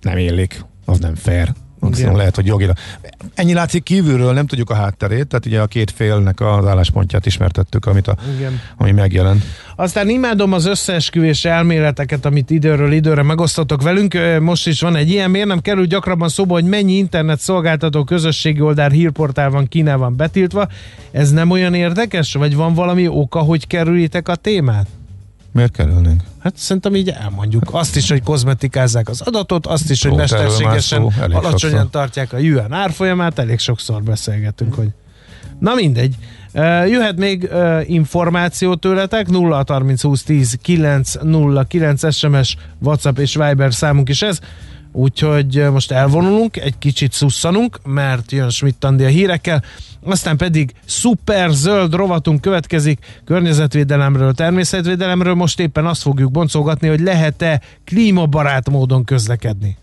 nem élik, az nem fair. Maximum lehet, hogy jogilag. Ennyi látszik kívülről, nem tudjuk a hátterét, tehát ugye a két félnek az álláspontját ismertettük, amit a, Igen. ami megjelent. Aztán imádom az összeesküvés elméleteket, amit időről időre megosztotok velünk. Most is van egy ilyen, miért nem kerül gyakrabban szóba, hogy mennyi internet szolgáltató közösségi oldal hírportál van Kínában betiltva. Ez nem olyan érdekes, vagy van valami oka, hogy kerülitek a témát? Miért kerülnénk? Hát szerintem így elmondjuk. Azt is, hogy kozmetikázzák az adatot, azt is, hogy mesterségesen alacsonyan sokszor. tartják a yuan árfolyamát, elég sokszor beszélgetünk, hogy Na mindegy. Jöhet még információ tőletek, 0 30 20 10 9 0 9 SMS, WhatsApp és Viber számunk is ez. Úgyhogy most elvonulunk, egy kicsit szusszanunk, mert jön Schmidt a hírekkel, aztán pedig szuper zöld rovatunk következik, környezetvédelemről, természetvédelemről, most éppen azt fogjuk boncolgatni, hogy lehet-e klímabarát módon közlekedni.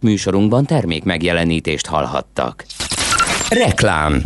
Műsorunkban termék megjelenítést hallhattak. Reklám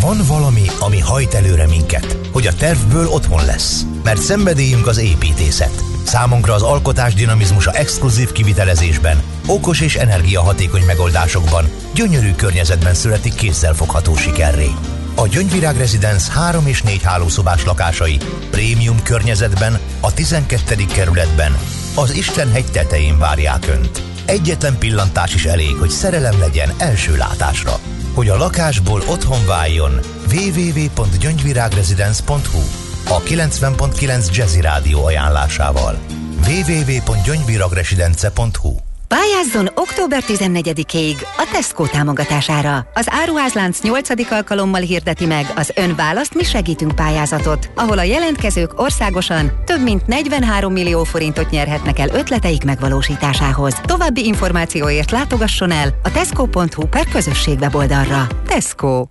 van valami, ami hajt előre minket, hogy a tervből otthon lesz, mert szenvedélyünk az építészet. Számunkra az alkotás dinamizmusa exkluzív kivitelezésben, okos és energiahatékony megoldásokban, gyönyörű környezetben születik kézzelfogható sikerré. A Gyöngyvirág Residence 3 és 4 hálószobás lakásai prémium környezetben, a 12. kerületben, az Istenhegy tetején várják Önt. Egyetlen pillantás is elég, hogy szerelem legyen első látásra. Hogy a lakásból otthon váljon, www.gyöngyvirágresidence.hu a 90.9 Jazzy Rádió ajánlásával www.gyöngyvirágresidence.hu Pályázzon október 14-ig a Tesco támogatására. Az áruházlánc 8. alkalommal hirdeti meg az Ön választ, mi segítünk pályázatot, ahol a jelentkezők országosan több mint 43 millió forintot nyerhetnek el ötleteik megvalósításához. További információért látogasson el a tesco.hu per közösség weboldalra. Tesco.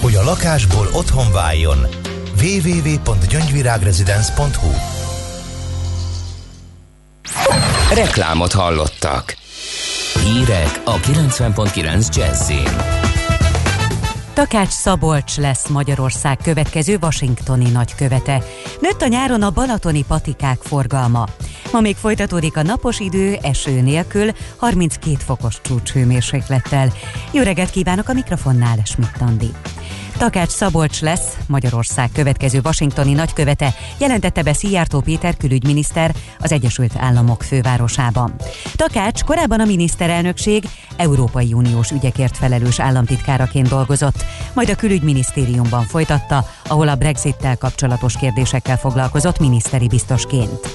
Hogy a lakásból otthon váljon, www.gyöngyvirágresidence.hu Reklámot hallottak. Hírek a 90.9 Jazzin. Takács Szabolcs lesz Magyarország következő washingtoni nagykövete. Nőtt a nyáron a balatoni patikák forgalma. Ma még folytatódik a napos idő, eső nélkül, 32 fokos csúcshőmérséklettel. Jó reggelt kívánok a mikrofonnál, Schmidt Andi. Takács Szabolcs lesz Magyarország következő washingtoni nagykövete, jelentette be Szijjártó Péter külügyminiszter az Egyesült Államok fővárosában. Takács korábban a miniszterelnökség Európai Uniós ügyekért felelős államtitkáraként dolgozott, majd a külügyminisztériumban folytatta, ahol a Brexittel kapcsolatos kérdésekkel foglalkozott miniszteri biztosként.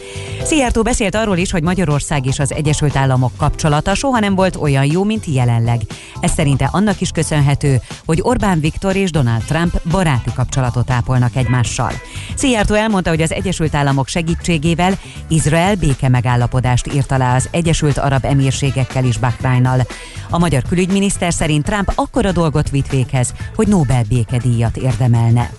Szijjártó beszélt arról is, hogy Magyarország és az Egyesült Államok kapcsolata soha nem volt olyan jó, mint jelenleg. Ez szerinte annak is köszönhető, hogy Orbán Viktor és Donald Trump baráti kapcsolatot ápolnak egymással. Szijjártó elmondta, hogy az Egyesült Államok segítségével Izrael béke megállapodást írt alá az Egyesült Arab Emírségekkel és Bahrainnal. A magyar külügyminiszter szerint Trump akkora dolgot vitt véghez, hogy Nobel békedíjat érdemelne.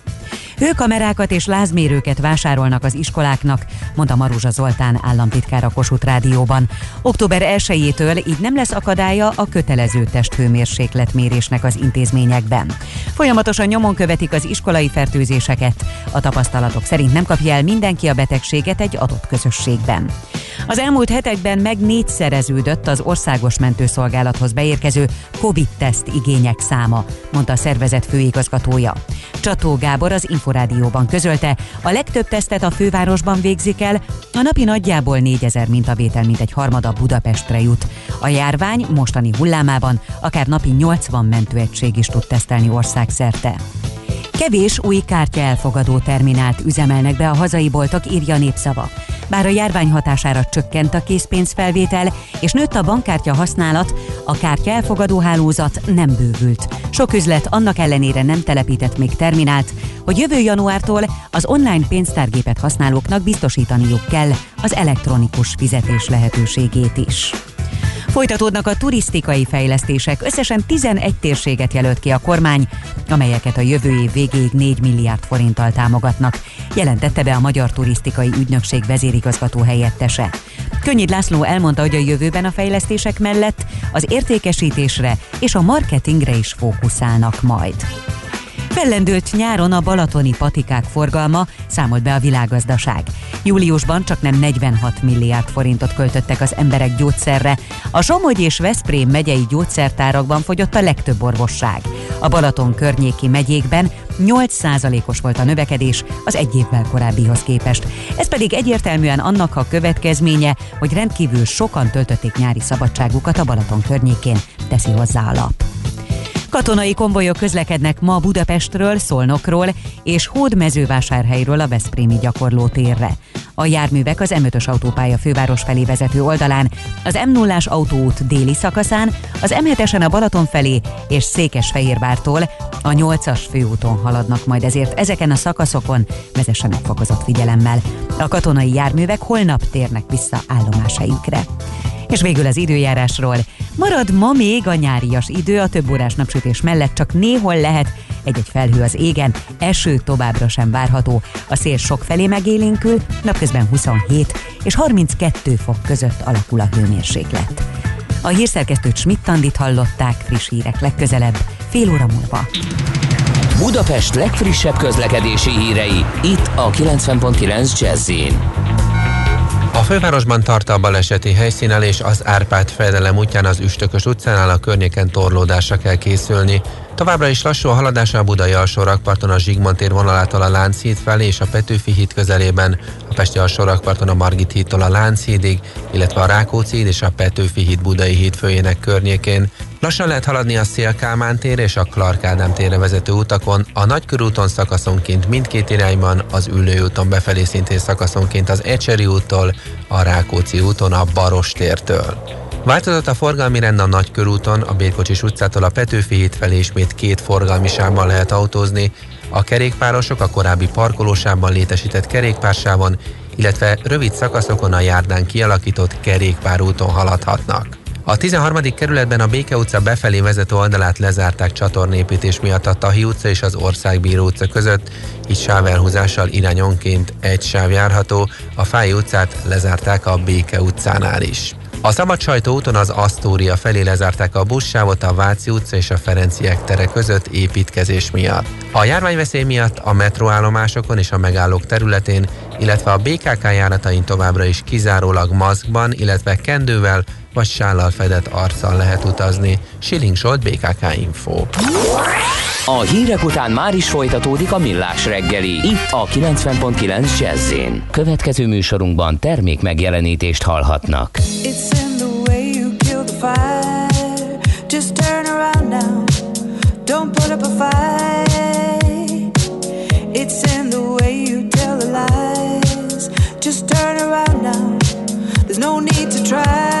Hőkamerákat és lázmérőket vásárolnak az iskoláknak, mondta Maruzsa Zoltán államtitkár a Kossuth Rádióban. Október 1-től így nem lesz akadálya a kötelező testhőmérsékletmérésnek az intézményekben. Folyamatosan nyomon követik az iskolai fertőzéseket. A tapasztalatok szerint nem kapja el mindenki a betegséget egy adott közösségben. Az elmúlt hetekben meg négyszereződött az országos mentőszolgálathoz beérkező COVID-teszt igények száma, mondta a szervezet főigazgatója. Csató Gábor az Inforádióban közölte, a legtöbb tesztet a fővárosban végzik el, a napi nagyjából 4000 mintavétel mint egy harmada Budapestre jut. A járvány mostani hullámában akár napi 80 mentőegység is tud tesztelni országszerte. Kevés új kártya elfogadó terminált üzemelnek be a hazai boltok, írja népszava. Bár a járvány hatására csökkent a készpénzfelvétel, és nőtt a bankkártya használat, a kártya elfogadó hálózat nem bővült. Sok üzlet annak ellenére nem telepített még terminált, hogy jövő januártól az online pénztárgépet használóknak biztosítaniuk kell az elektronikus fizetés lehetőségét is. Folytatódnak a turisztikai fejlesztések. Összesen 11 térséget jelölt ki a kormány, amelyeket a jövő év végéig 4 milliárd forinttal támogatnak, jelentette be a Magyar Turisztikai Ügynökség vezérigazgató helyettese. Könnyid László elmondta, hogy a jövőben a fejlesztések mellett az értékesítésre és a marketingre is fókuszálnak majd. Fellendült nyáron a balatoni patikák forgalma, számolt be a világgazdaság. Júliusban csak nem 46 milliárd forintot költöttek az emberek gyógyszerre. A Somogy és Veszprém megyei gyógyszertárakban fogyott a legtöbb orvosság. A Balaton környéki megyékben 8%-os volt a növekedés az egy évvel korábbihoz képest. Ez pedig egyértelműen annak a következménye, hogy rendkívül sokan töltötték nyári szabadságukat a Balaton környékén, teszi hozzá a lap. Katonai konvojok közlekednek ma Budapestről, Szolnokról és Hódmezővásárhelyről a Veszprémi gyakorlótérre. A járművek az M5-ös autópálya főváros felé vezető oldalán, az m 0 autóút déli szakaszán, az M7-esen a Balaton felé és Székesfehérvártól a 8-as főúton haladnak majd, ezért ezeken a szakaszokon vezessenek fokozott figyelemmel. A katonai járművek holnap térnek vissza állomásaikre. És végül az időjárásról. Marad ma még a nyárias idő, a több órás napsütés mellett csak néhol lehet egy-egy felhő az égen, eső továbbra sem várható. A szél sok felé megélénkül, napközben 27 és 32 fok között alakul a hőmérséklet. A hírszerkesztőt Schmidt-Tandit hallották friss hírek legközelebb, fél óra múlva. Budapest legfrissebb közlekedési hírei, itt a 90.9 jazz a fővárosban tart a baleseti helyszínelés, az Árpád fejedelem útján az Üstökös utcánál a környéken torlódásra kell készülni. Továbbra is lassú a haladás a Budai alsó rakparton a Zsigmond tér vonalától a Lánchíd felé és a Petőfi híd közelében, a Pesti alsó rakparton a Margit hídtól a Lánchídig, illetve a Rákóczi híd és a Petőfi híd Budai híd főjének környékén. Lassan lehet haladni a Szélkámán tér és a Clark Ádám térre vezető utakon, a Nagykörúton szakaszonként mindkét irányban, az Ülőúton befelé szintén szakaszonként az Ecseri úttól, a Rákóczi úton a Baros tértől. Változott a forgalmi rend a Nagykörúton, a Bérkocsis utcától a Petőfi híd felé ismét két forgalmi sávban lehet autózni, a kerékpárosok a korábbi parkolósában létesített kerékpársávon, illetve rövid szakaszokon a járdán kialakított kerékpárúton haladhatnak. A 13. kerületben a Béke utca befelé vezető oldalát lezárták csatornépítés miatt a Tahi utca és az Országbíró utca között, így sávelhúzással irányonként egy sáv járható, a Fáj utcát lezárták a Béke utcánál is. A Szabadsajtó úton az Asztória felé lezárták a buszsávot a Váci utca és a Ferenciek tere között építkezés miatt. A járványveszély miatt a metróállomásokon és a megállók területén, illetve a BKK járatain továbbra is kizárólag maszkban, illetve kendővel vagy sállal fedett arccal lehet utazni. Schilling Solt BKK Info. A hírek után már is folytatódik a millás reggeli. Itt a 90.9 jazz Következő műsorunkban termék megjelenítést hallhatnak. It's in the way you kill the fire. Just turn around now. Don't put up a fight. It's in the way you tell the lies. Just turn around now. There's no need to try.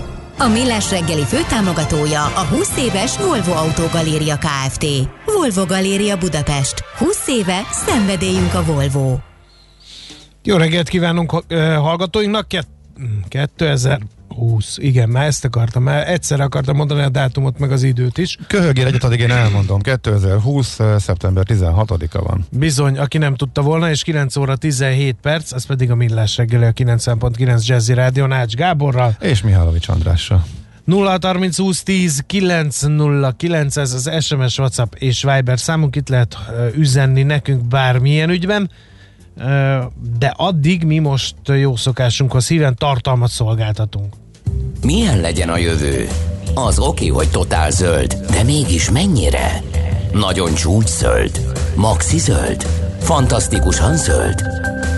A Millás reggeli főtámogatója a 20 éves Volvo Autogaléria Kft. Volvo Galéria Budapest. 20 éve szenvedélyünk a Volvo. Jó reggelt kívánunk hallgatóinknak. 2000 20, igen, már ezt akartam, már egyszer akartam mondani a dátumot, meg az időt is. Köhögél egyet, addig én elmondom, 2020. szeptember 16-a van. Bizony, aki nem tudta volna, és 9 óra 17 perc, az pedig a Millás reggeli a 90.9 Jazzy Rádió Nács Gáborral. És Mihálovics Andrással. 0 30 20 10 909 ez az SMS, WhatsApp és Viber számunk, itt lehet üzenni nekünk bármilyen ügyben de addig mi most jó szokásunkhoz híven tartalmat szolgáltatunk. Milyen legyen a jövő? Az oké, hogy totál zöld, de mégis mennyire? Nagyon csúcs zöld? Maxi zöld? Fantasztikusan zöld?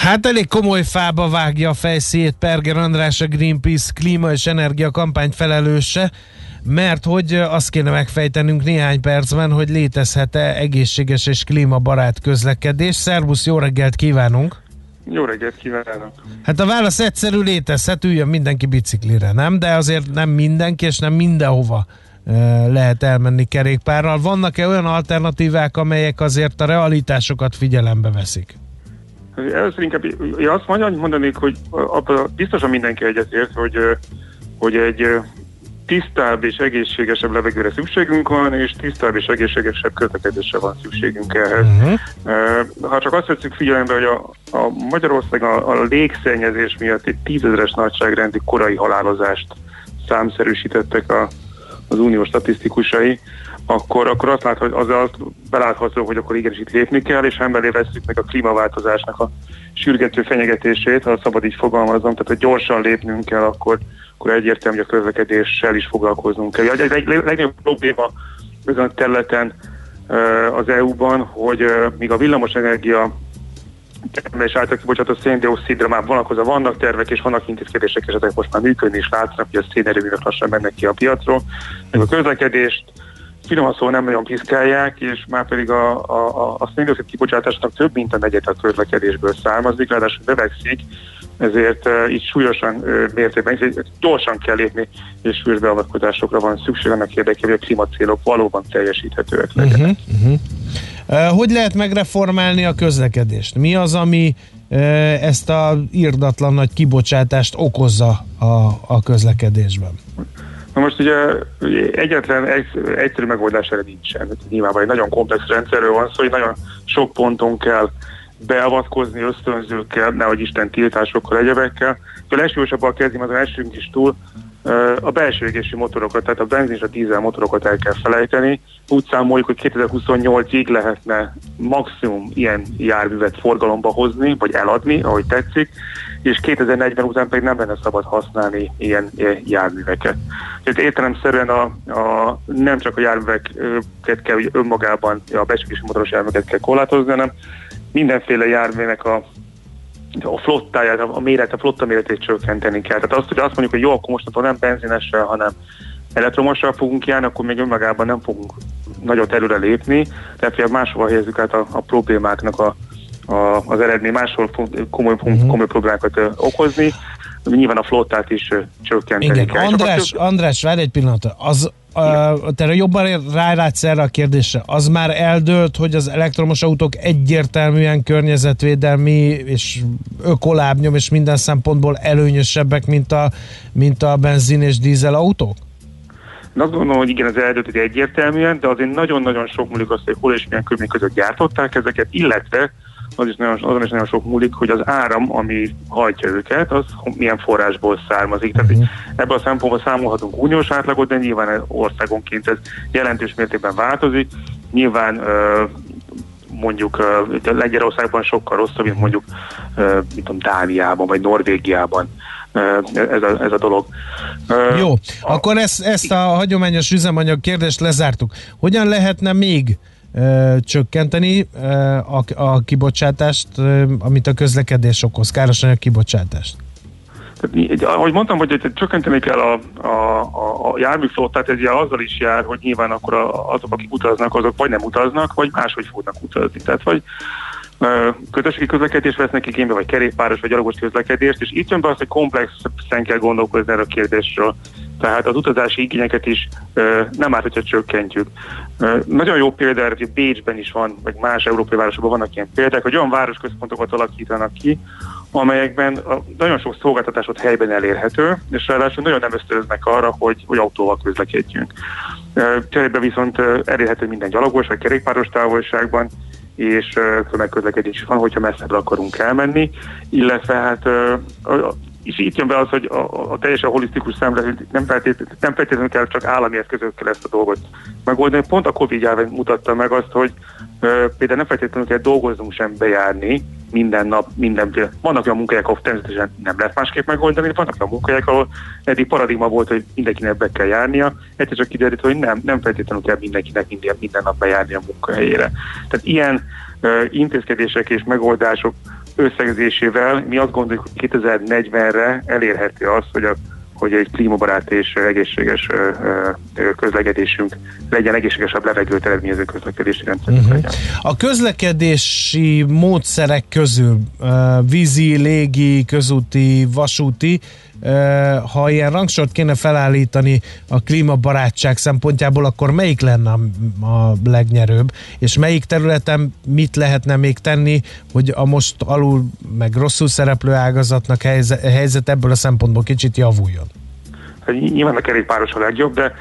Hát elég komoly fába vágja a fejszét Perger András, a Greenpeace klíma és energia kampány felelőse, mert hogy azt kéne megfejtenünk néhány percben, hogy létezhet-e egészséges és klímabarát közlekedés. Szervusz, jó reggelt kívánunk! Jó reggelt kívánok! Hát a válasz egyszerű létezhet, üljön mindenki biciklire, nem? De azért nem mindenki, és nem mindenhova lehet elmenni kerékpárral. Vannak-e olyan alternatívák, amelyek azért a realitásokat figyelembe veszik? Először inkább én azt mondanék, hogy biztosan mindenki egyetért, hogy, hogy egy tisztább és egészségesebb levegőre szükségünk van, és tisztább és egészségesebb közlekedésre van szükségünk ehhez. Uh-huh. Ha csak azt veszük figyelembe, hogy a, a Magyarország a, a légszennyezés miatt egy tízezeres nagyságrendi korai halálozást számszerűsítettek a, az uniós statisztikusai, akkor, akkor azt lát, hogy az, az belátható, hogy akkor igenis itt lépni kell, és emberé veszük meg a klímaváltozásnak a sürgető fenyegetését, ha szabad így fogalmazom, tehát hogy gyorsan lépnünk kell, akkor, akkor egyértelmű, hogy a közlekedéssel is foglalkoznunk kell. A legnagyobb probléma ezen a területen az EU-ban, hogy míg a villamosenergia és által kibocsátott széndiokszidra már vonatkozva vannak tervek, és vannak intézkedések, és ezek most már működni is látszanak, hogy a szénerőművek lassan mennek ki a piacról. Még a közlekedést finoman szó nem nagyon piszkálják, és már pedig a, a, a, a széndiokszid kibocsátásnak több mint a negyed a közlekedésből származik, ráadásul növekszik, ezért uh, így súlyosan uh, mértékben, gyorsan kell lépni, és súlyos beavatkozásokra van szükség annak érdekében, hogy a klímacélok valóban teljesíthetőek legyenek. Uh-huh, uh-huh. Uh, hogy lehet megreformálni a közlekedést? Mi az, ami uh, ezt a írdatlan nagy kibocsátást okozza a, a közlekedésben? Na most ugye egyetlen egyszerű megoldás erre nincsen. Nyilván egy nagyon komplex rendszerről van szó, hogy nagyon sok ponton kell beavatkozni ösztönzőkkel, nehogy Isten tiltásokkal, egyebekkel. Ha legsúlyosabban kezdjem, azon esünk is túl, a belső égési motorokat, tehát a benzin és a dízel motorokat el kell felejteni. Úgy számoljuk, hogy 2028-ig lehetne maximum ilyen járművet forgalomba hozni, vagy eladni, ahogy tetszik, és 2040 után pedig nem lenne szabad használni ilyen járműveket. Tehát értelemszerűen a, a, nem csak a járműveket kell hogy önmagában, a belső motoros járműveket kell korlátozni, hanem mindenféle járműnek a a flottáját, a méret, a flotta méretét csökkenteni kell. Tehát azt, hogy azt mondjuk, hogy jó, akkor mostantól nem benzinessel, hanem elektromossal fogunk járni, akkor még önmagában nem fogunk nagyot előre lépni, tehát hogy máshol helyezzük át a, a problémáknak a, a, az eredmény, máshol komoly, uh-huh. komoly problémákat okozni, nyilván a flottát is csökkenteni Igen. kell. András, András, várj egy pillanat, az Uh, te jobban rálátsz erre a kérdésre. Az már eldőlt, hogy az elektromos autók egyértelműen környezetvédelmi és ökolábnyom és minden szempontból előnyösebbek, mint a, mint a benzin és dízel autók? Én azt gondolom, hogy igen, az eldőlt egyértelműen, de azért nagyon-nagyon sok múlik az, hogy hol és milyen körülmények között gyártották ezeket, illetve az is nagyon, azon is nagyon sok múlik, hogy az áram, ami hajtja őket, az milyen forrásból származik. Tehát uh-huh. ebből a szempontból számolhatunk uniós átlagot, de nyilván országonként ez jelentős mértékben változik. Nyilván mondjuk uh, Lengyelországban sokkal rosszabb, mint mondjuk uh, mint tudom, Dániában vagy Norvégiában ez a, ez a dolog. Jó, a, akkor ezt, ezt a hagyományos üzemanyag kérdést lezártuk. Hogyan lehetne még ö, csökkenteni a, a kibocsátást, amit a közlekedés okoz, károsanyag kibocsátást? Tehát, ahogy mondtam, hogy csökkenteni kell a, a, a, a járműflottát, ez ugye azzal is jár, hogy nyilván akkor azok, akik utaznak, azok vagy nem utaznak, vagy máshogy fognak utazni. Tehát vagy közösségi közlekedést vesznek igénybe, vagy kerékpáros, vagy gyalogos közlekedést, és itt jön be az, hogy komplexen kell gondolkozni erről a kérdésről. Tehát az utazási igényeket is nem árt, hogyha csökkentjük. Nagyon jó példa hogy Bécsben is van, vagy más európai városokban vannak ilyen példák, hogy olyan városközpontokat alakítanak ki, amelyekben nagyon sok szolgáltatásot helyben elérhető, és ráadásul nagyon nem ösztönöznek arra, hogy, hogy autóval közlekedjünk. Cserébe viszont elérhető minden gyalogos vagy kerékpáros távolságban, és tömegközlekedés van, hogyha messzebbre akarunk elmenni, illetve hát és itt jön be az, hogy a, a teljesen holisztikus szemlélet nem feltétlenül, nem feltétlenül kell csak állami eszközökkel ezt a dolgot megoldani. Pont a Covid járvány mutatta meg azt, hogy ö, például nem feltétlenül kell dolgoznunk sem bejárni minden nap, minden Vannak olyan munkahelyek, ahol természetesen nem lehet másképp megoldani, vannak olyan munkahelyek, ahol eddig paradigma volt, hogy mindenkinek be kell járnia, egyszer csak kiderült, hogy nem, nem feltétlenül kell mindenkinek minden, minden nap bejárni a munkahelyére. Tehát ilyen ö, intézkedések és megoldások összegzésével mi azt gondoljuk, hogy 2040-re elérhető az, hogy a hogy egy klímabarát és egészséges közlekedésünk legyen, egészségesebb levegőt eredményező közlekedési rendszer uh-huh. legyen. A közlekedési módszerek közül vízi, légi, közúti, vasúti ha ilyen rangsort kéne felállítani a klímabarátság szempontjából, akkor melyik lenne a legnyerőbb, és melyik területen mit lehetne még tenni, hogy a most alul meg rosszul szereplő ágazatnak helyzet ebből a szempontból kicsit javuljon? Hát nyilván a kerékpáros a legjobb, de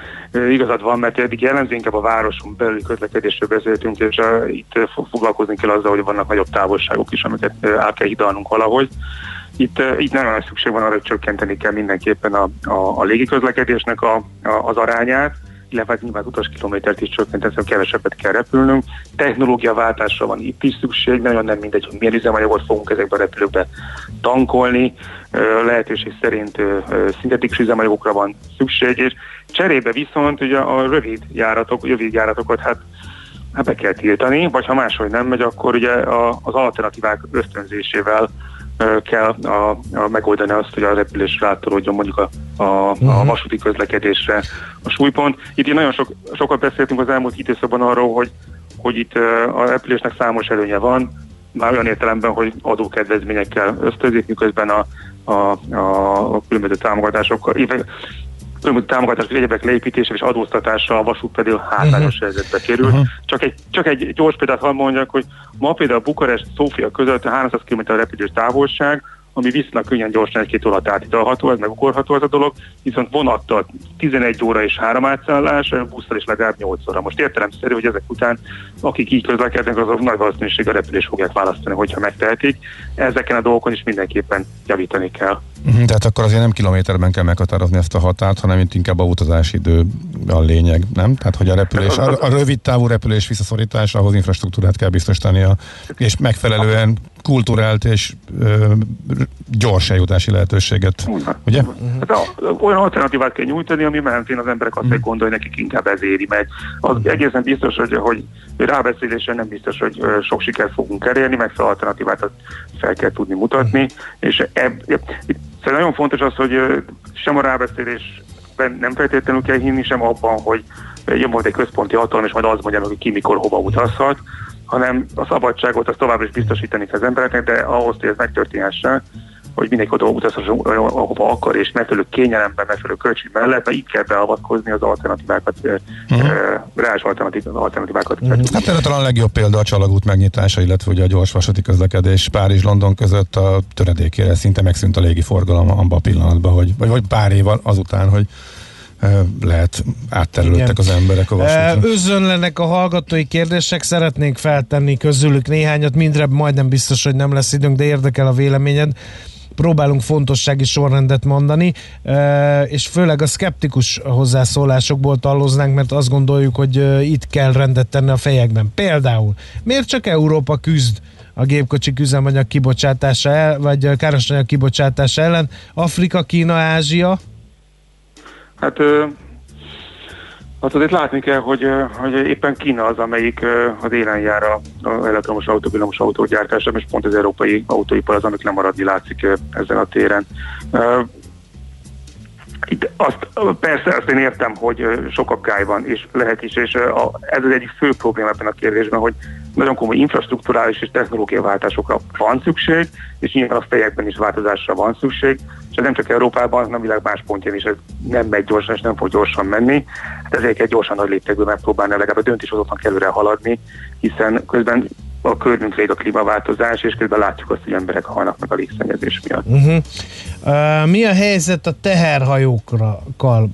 igazad van, mert eddig jellemző inkább a városon belüli közlekedésről beszéltünk, és itt foglalkozni kell azzal, hogy vannak nagyobb távolságok is, amiket át kell hidalnunk valahogy. Itt, itt nem olyan szükség van arra, hogy csökkenteni kell mindenképpen a, a, a légiközlekedésnek a, a, az arányát, illetve hát nyilván utas kilométert is csökkenteni, szóval kevesebbet kell repülnünk. Technológiaváltásra van itt is szükség, nagyon nem mindegy, hogy milyen üzemanyagot fogunk ezekbe a repülőkbe tankolni, lehetőség szerint szintetikus üzemanyagokra van szükség, és cserébe viszont ugye a rövid járatok, rövid járatokat hát hát be kell tiltani, vagy ha máshogy nem megy, akkor ugye az alternatívák ösztönzésével kell a, a megoldani azt, hogy a repülés rátolódjon mondjuk a, a, a mhm. vasúti közlekedésre a súlypont. Itt nagyon sok, sokat beszéltünk az elmúlt időszakban arról, hogy, hogy itt a repülésnek számos előnye van, már olyan értelemben, hogy adókedvezményekkel ösztönzik, miközben a, a, a, a különböző támogatásokkal, különböző támogatások, egyebek leépítése és adóztatása a vasút pedig hátrányos uh-huh. helyzetbe kerül. Uh-huh. Csak, egy, csak egy gyors példát hadd mondjak, hogy ma például Bukarest, Szófia között 300 km repülés távolság, ami viszonylag könnyen gyorsan egy-két órát átidalható, ez megugorható ez a dolog, viszont vonattal 11 óra és három átszállás, busszal is legalább 8 óra. Most értelemszerű, hogy ezek után, akik így közlekednek, azok nagy valószínűséggel repülés fogják választani, hogyha megtehetik. Ezeken a dolgokon is mindenképpen javítani kell. Uh-huh, tehát akkor azért nem kilométerben kell meghatározni ezt a határt, hanem itt inkább a utazási idő a lényeg, nem? Tehát, hogy a repülés, a, a rövid távú repülés visszaszorítása, ahhoz infrastruktúrát kell biztosítani, és megfelelően kulturált és ö, gyors eljutási lehetőséget. Ugye? Hát olyan alternatívát kell nyújtani, ami mentén az emberek azt uh-huh. gondolni, nekik inkább ez éri meg. Az egészen biztos, hogy, hogy rábeszélésen nem biztos, hogy sok sikert fogunk elérni, meg fel alternatívát fel kell tudni mutatni, uh-huh. és eb, eb, Szóval nagyon fontos az, hogy sem a rábeszélésben nem feltétlenül kell hinni, sem abban, hogy jön volt egy központi hatalom, és majd az mondja hogy ki mikor hova utazhat, hanem a szabadságot azt továbbra is biztosítani kell az embereknek, de ahhoz, hogy ez megtörténhessen, hogy mindenki oda utazhasson, ahova akar, és megfelelő kényelemben, megfelelő költség mellett, mert itt kell beavatkozni az alternatívákat, uh-huh. reális alternatívákat. Uh-huh. Hát erre talán a legjobb példa a csalagút megnyitása, illetve ugye a gyors vasúti közlekedés Párizs-London között a töredékére szinte megszűnt a légi forgalom abban a pillanatban, hogy, vagy, vagy pár év azután, hogy lehet átterültek az emberek a vasútra. Özönlenek a hallgatói kérdések, szeretnénk feltenni közülük néhányat, mindre majdnem biztos, hogy nem lesz időnk, de érdekel a véleményed próbálunk fontossági sorrendet mondani, és főleg a szkeptikus hozzászólásokból talloznánk, mert azt gondoljuk, hogy itt kell rendet tenni a fejekben. Például, miért csak Európa küzd a gépkocsi üzemanyag kibocsátása el, vagy károsanyag kibocsátása ellen, Afrika, Kína, Ázsia? Hát azt azért látni kell, hogy, hogy éppen Kína az, amelyik az élen jár a, elektromos autó, villamos autógyártásában, és pont az európai autóipar az, amit lemaradni látszik ezen a téren. Itt azt, persze azt én értem, hogy sok aggály van, és lehet is, és ez az egyik fő probléma ebben a kérdésben, hogy nagyon komoly infrastruktúrális és technológiai váltásokra van szükség, és nyilván a fejekben is változásra van szükség, és ez nem csak Európában, hanem a világ más pontján is ez nem megy gyorsan, és nem fog gyorsan menni. Hát ezért kell gyorsan nagy léptékből megpróbálni legalább a döntéshozóknak előre haladni, hiszen közben a körülünk rég a klímaváltozás, és közben látjuk azt, hogy emberek halnak meg a légszennyezés miatt. Uh-huh. Uh, mi a helyzet a teherhajókkal?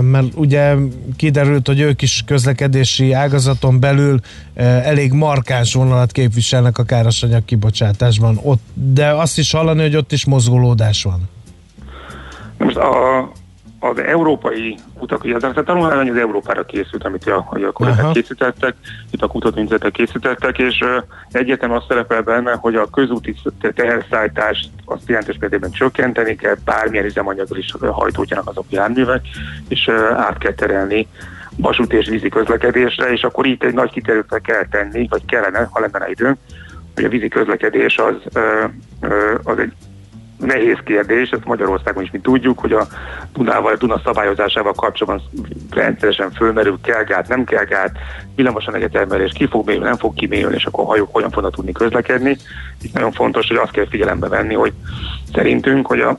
Mert ugye kiderült, hogy ők is közlekedési ágazaton belül elég markáns vonalat képviselnek a károsanyag kibocsátásban, ott, de azt is hallani, hogy ott is mozgolódás van. Most a, az európai utak, ugye a tanulmány az Európára készült, amit a, a kollégák készítettek, itt a kutatóintézetek készítettek, és uh, egyetem azt szerepel benne, hogy a közúti teherszállítást azt jelentős mértékben csökkenteni kell, bármilyen üzemanyaggal is hajtódjanak azok járművek, és uh, át kell terelni vasút és vízi közlekedésre, és akkor itt egy nagy kiterültre kell tenni, vagy kellene, ha lenne időnk, hogy a vízi közlekedés az, az egy nehéz kérdés, ezt Magyarországon is mi tudjuk, hogy a Dunával, a Duna szabályozásával kapcsolatban rendszeresen fölmerül, kell gát, nem kell gát, villamosan egyetemelés, ki fog mélyülni, nem fog kimélyülni, és akkor hajók hogyan fognak tudni közlekedni. Itt nagyon fontos, hogy azt kell figyelembe venni, hogy szerintünk, hogy a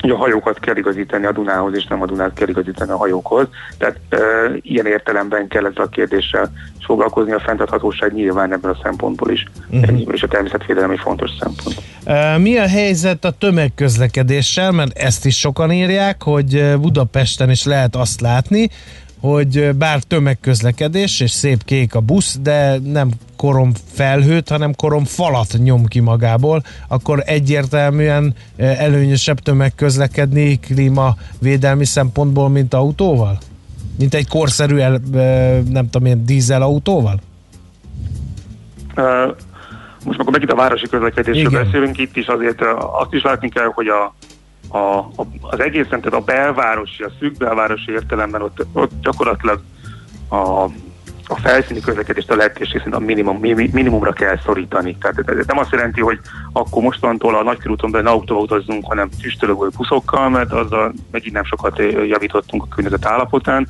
hogy a hajókat kell igazítani a Dunához, és nem a Dunát kell igazítani a hajókhoz. Tehát e, ilyen értelemben kell ezzel a kérdéssel is foglalkozni. A fenntarthatóság nyilván ebből a szempontból is, uh-huh. és a természetvédelem egy fontos szempont. E, mi a helyzet a tömegközlekedéssel? Mert ezt is sokan írják, hogy Budapesten is lehet azt látni, hogy bár tömegközlekedés és szép kék a busz, de nem korom felhőt, hanem korom falat nyom ki magából, akkor egyértelműen előnyösebb tömegközlekedni klímavédelmi szempontból, mint autóval? Mint egy korszerű, nem tudom én, dízel autóval? Most akkor megint a városi közlekedésről Igen. beszélünk, itt is azért azt is látni kell, hogy a a, a, az egészen, tehát a belvárosi, a szűk belvárosi értelemben ott, ott gyakorlatilag a, a felszíni közlekedést a lehetőség szerint a minimum, minimumra kell szorítani. Tehát ez nem azt jelenti, hogy akkor mostantól a nagykörúton belül autóval utazzunk, hanem tüstölögő buszokkal, mert azzal megint nem sokat javítottunk a környezet állapotán,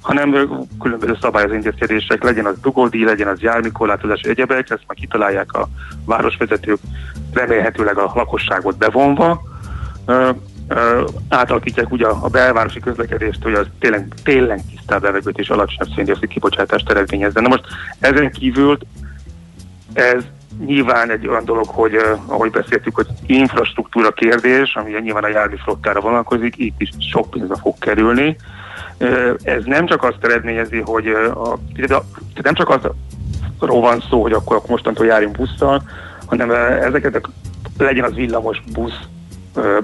hanem különböző szabályozó intézkedések, legyen az dugódi, legyen az járműkorlátozás, egyebek, ezt majd kitalálják a városvezetők, remélhetőleg a lakosságot bevonva, átalakítják ugye a, belvárosi közlekedést, hogy az tényleg, tényleg tisztább levegőt és alacsonyabb széndiokszid kibocsátást eredményezzen. Na most ezen kívül ez nyilván egy olyan dolog, hogy uh, ahogy beszéltük, hogy infrastruktúra kérdés, ami nyilván a járműflottára vonalkozik, itt is sok pénzbe fog kerülni. Uh, ez nem csak azt eredményezi, hogy uh, a, nem csak azról van szó, hogy akkor, akkor mostantól járjunk busszal, hanem uh, ezeket a, legyen az villamos busz,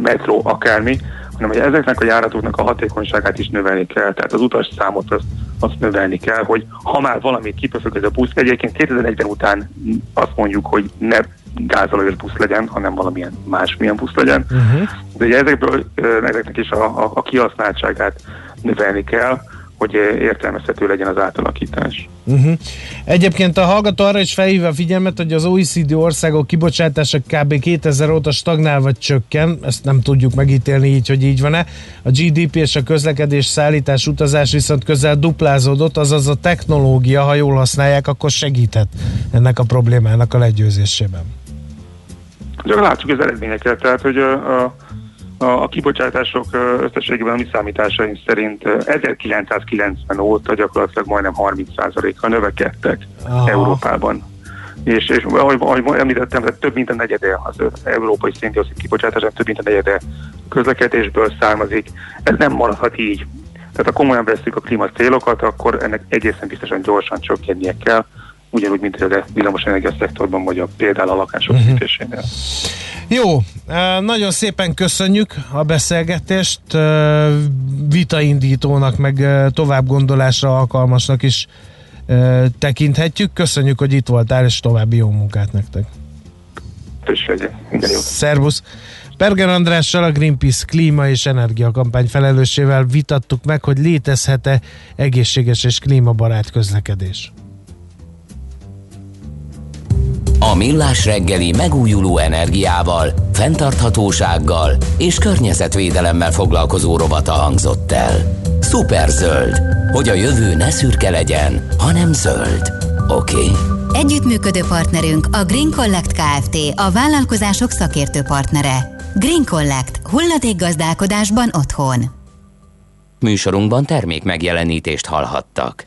metró, akármi, hanem hogy ezeknek a járatoknak a hatékonyságát is növelni kell, tehát az utas számot azt, azt növelni kell, hogy ha már valamit kipöfög ez a busz, egyébként 2040 után azt mondjuk, hogy ne gázolajos busz legyen, hanem valamilyen másmilyen busz legyen. Uh-huh. De ugye ezekből, ezeknek is a, a, a kihasználtságát növelni kell, hogy értelmezhető legyen az átalakítás. Uh-huh. Egyébként a hallgató arra is felhívja a figyelmet, hogy az OECD országok kibocsátása kb. 2000 óta stagnál vagy csökken, ezt nem tudjuk megítélni így, hogy így van-e. A GDP és a közlekedés, szállítás, utazás viszont közel duplázódott, azaz a technológia, ha jól használják, akkor segíthet ennek a problémának a legyőzésében. Csak látjuk az eredményeket, tehát hogy a, a a, a kibocsátások összességében a mi számításaink szerint 1990 óta gyakorlatilag majdnem 30%-kal növekedtek Aha. Európában. És, és ahogy, ahogy említettem, több mint a negyede az európai széndiokszid kibocsátás, több mint a negyede közlekedésből származik. Ez nem maradhat így. Tehát ha komolyan veszük a klíma célokat, akkor ennek egészen biztosan gyorsan csökkennie kell, ugyanúgy, mint hogy a villamosenergia szektorban, vagy a például a lakások uh-huh. fűtésénél. Jó, nagyon szépen köszönjük a beszélgetést, vitaindítónak, meg tovább gondolásra alkalmasnak is tekinthetjük. Köszönjük, hogy itt voltál, és további jó munkát nektek. Szervusz! Berger Andrással, a Greenpeace klíma és energia kampány felelőssével vitattuk meg, hogy létezhet-e egészséges és klímabarát közlekedés. A Millás reggeli megújuló energiával, fenntarthatósággal és környezetvédelemmel foglalkozó rovata hangzott el. Superzöld, hogy a jövő ne szürke legyen, hanem zöld. Oké? Okay? Együttműködő partnerünk a Green Collect Kft. a vállalkozások szakértő partnere. Green Collect. Hulladékgazdálkodásban otthon. Műsorunkban termék megjelenítést hallhattak.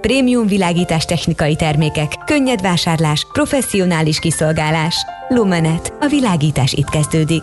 Prémium világítás technikai termékek, könnyed vásárlás, professzionális kiszolgálás. Lumenet. A világítás itt kezdődik.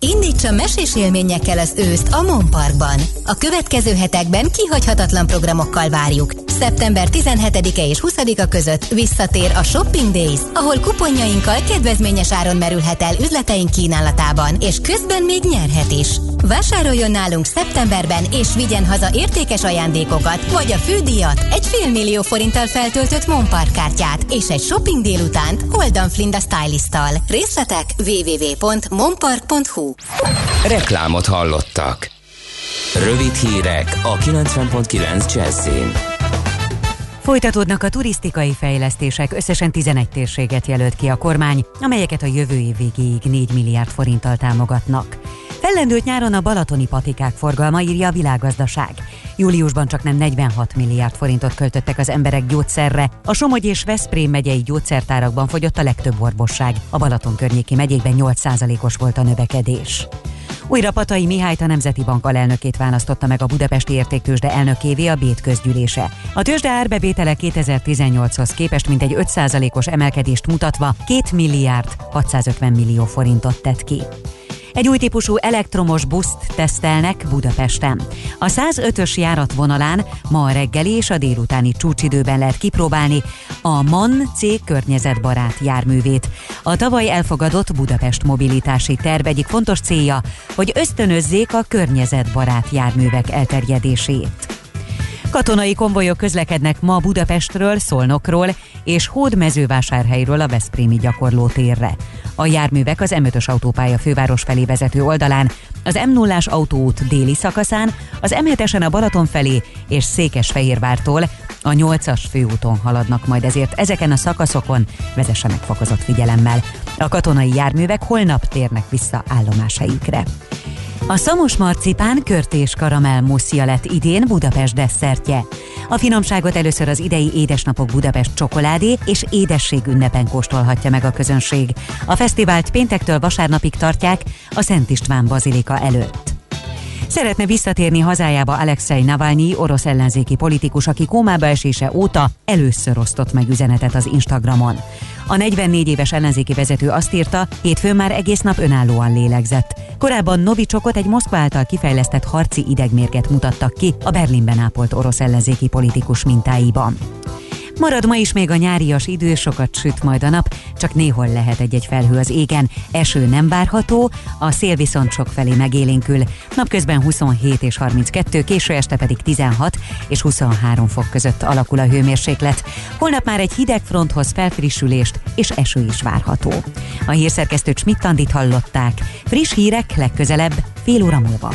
Indítsa mesés élményekkel az őszt a Mon Parkban. A következő hetekben kihagyhatatlan programokkal várjuk. Szeptember 17-e és 20-a között visszatér a Shopping Days, ahol kuponjainkkal kedvezményes áron merülhet el üzleteink kínálatában, és közben még nyerhet is. Vásároljon nálunk szeptemberben, és vigyen haza értékes ajándékokat, vagy a fődíjat, egy fél millió forinttal feltöltött Mon Park kártyát, és egy shopping délutánt Holdan Flinda stylisttal. Részletek www.monpark.hu Reklámot hallottak. Rövid hírek a 90.9 Jazzin. Folytatódnak a turisztikai fejlesztések, összesen 11 térséget jelölt ki a kormány, amelyeket a jövő év végéig 4 milliárd forinttal támogatnak. Fellendült nyáron a balatoni patikák forgalma, írja a világgazdaság. Júliusban csak nem 46 milliárd forintot költöttek az emberek gyógyszerre. A Somogy és Veszprém megyei gyógyszertárakban fogyott a legtöbb orvosság. A Balaton környéki megyékben 8%-os volt a növekedés. Újra Patai Mihályt a Nemzeti Bank alelnökét választotta meg a Budapesti Értéktősde elnökévé a Bét közgyűlése. A tőzsde árbevétele 2018-hoz képest mintegy 5%-os emelkedést mutatva 2 milliárd 650 millió forintot tett ki. Egy új típusú elektromos buszt tesztelnek Budapesten. A 105-ös járatvonalán ma a reggeli és a délutáni csúcsidőben lehet kipróbálni a MAN C környezetbarát járművét. A tavaly elfogadott Budapest mobilitási terv egyik fontos célja, hogy ösztönözzék a környezetbarát járművek elterjedését. Katonai konvojok közlekednek ma Budapestről, Szolnokról és Hódmezővásárhelyről a Veszprémi gyakorlótérre. A járművek az M5-ös autópálya főváros felé vezető oldalán, az m 0 autóút déli szakaszán, az M7-esen a Balaton felé és Székesfehérvártól a 8-as főúton haladnak majd ezért ezeken a szakaszokon vezessenek fokozott figyelemmel. A katonai járművek holnap térnek vissza állomásaikre. A szamos marcipán körtés karamell muszja lett idén Budapest desszertje. A finomságot először az idei Édesnapok Budapest csokoládé és édesség ünnepen kóstolhatja meg a közönség. A fesztivált péntektől vasárnapig tartják a Szent István Bazilika előtt. Szeretne visszatérni hazájába Alexei Navalnyi, orosz ellenzéki politikus, aki kómába esése óta először osztott meg üzenetet az Instagramon. A 44 éves ellenzéki vezető azt írta, hétfőn már egész nap önállóan lélegzett. Korábban Novicsokot egy Moszkva által kifejlesztett harci idegmérget mutattak ki a Berlinben ápolt orosz ellenzéki politikus mintáiban. Marad ma is még a nyárias idő, sokat süt majd a nap, csak néhol lehet egy-egy felhő az égen. Eső nem várható, a szél viszont sok felé megélénkül. Napközben 27 és 32, késő este pedig 16 és 23 fok között alakul a hőmérséklet. Holnap már egy hideg fronthoz felfrissülést és eső is várható. A hírszerkesztőt Schmidt hallották. Friss hírek legközelebb fél óra múlva.